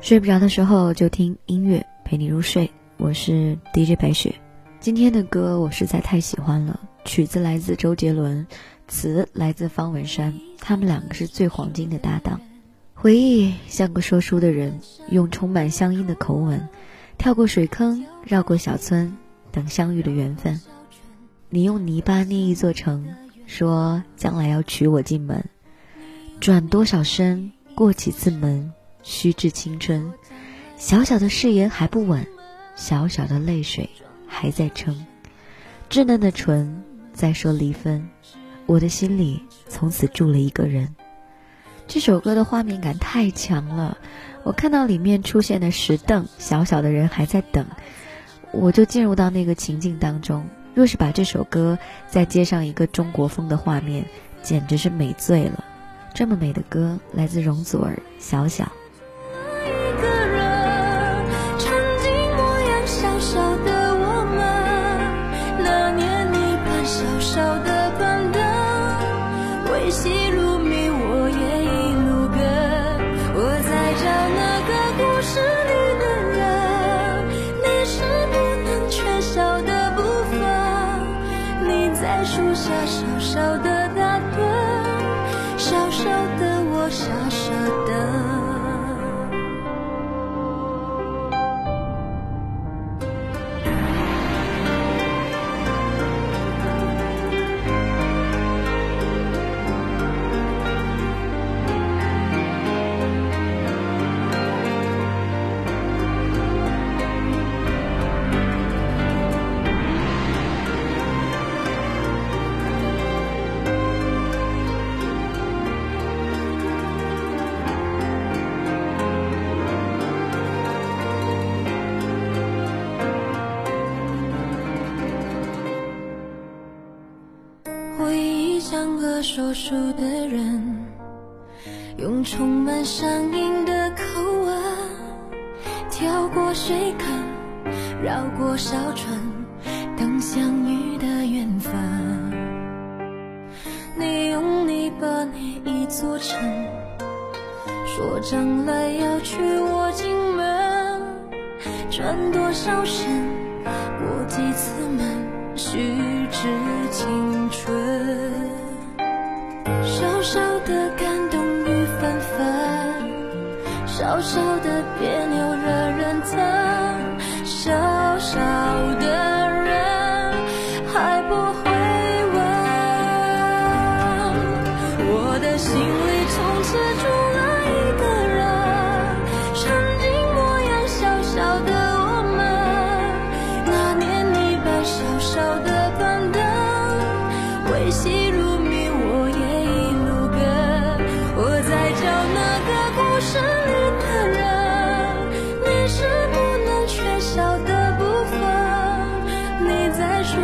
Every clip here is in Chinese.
睡不着的时候就听音乐陪你入睡，我是 DJ 白雪。今天的歌我实在太喜欢了，曲子来自周杰伦，词来自方文山，他们两个是最黄金的搭档。回忆像个说书的人，用充满乡音的口吻，跳过水坑，绕过小村，等相遇的缘分。你用泥巴捏一座城，说将来要娶我进门，转多少身，过几次门。虚掷青春，小小的誓言还不稳，小小的泪水还在撑，稚嫩的唇在说离分，我的心里从此住了一个人。这首歌的画面感太强了，我看到里面出现的石凳，小小的人还在等，我就进入到那个情境当中。若是把这首歌再接上一个中国风的画面，简直是美醉了。这么美的歌，来自容祖儿，《小小》。细如迷，我也一路跟。我在找那个故事里的人，你是不能缺少的部分。你在树下小小的。像个说书的人，用充满乡音的口吻，跳过水坑，绕过小村，等相遇的缘分。你用泥巴捏一座城，说将来要娶我进门，转多少身，过几次门，虚掷青春。小小的感动雨纷纷，小小的别扭惹人疼，小小的人还不会问，我的心里从此住了一个人，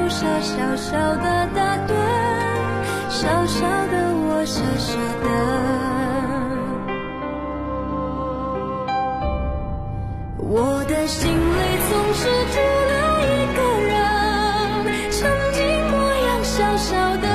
傻小小的打盹，小小的我傻傻的，我的心里总是住了一个人，曾经模样小小的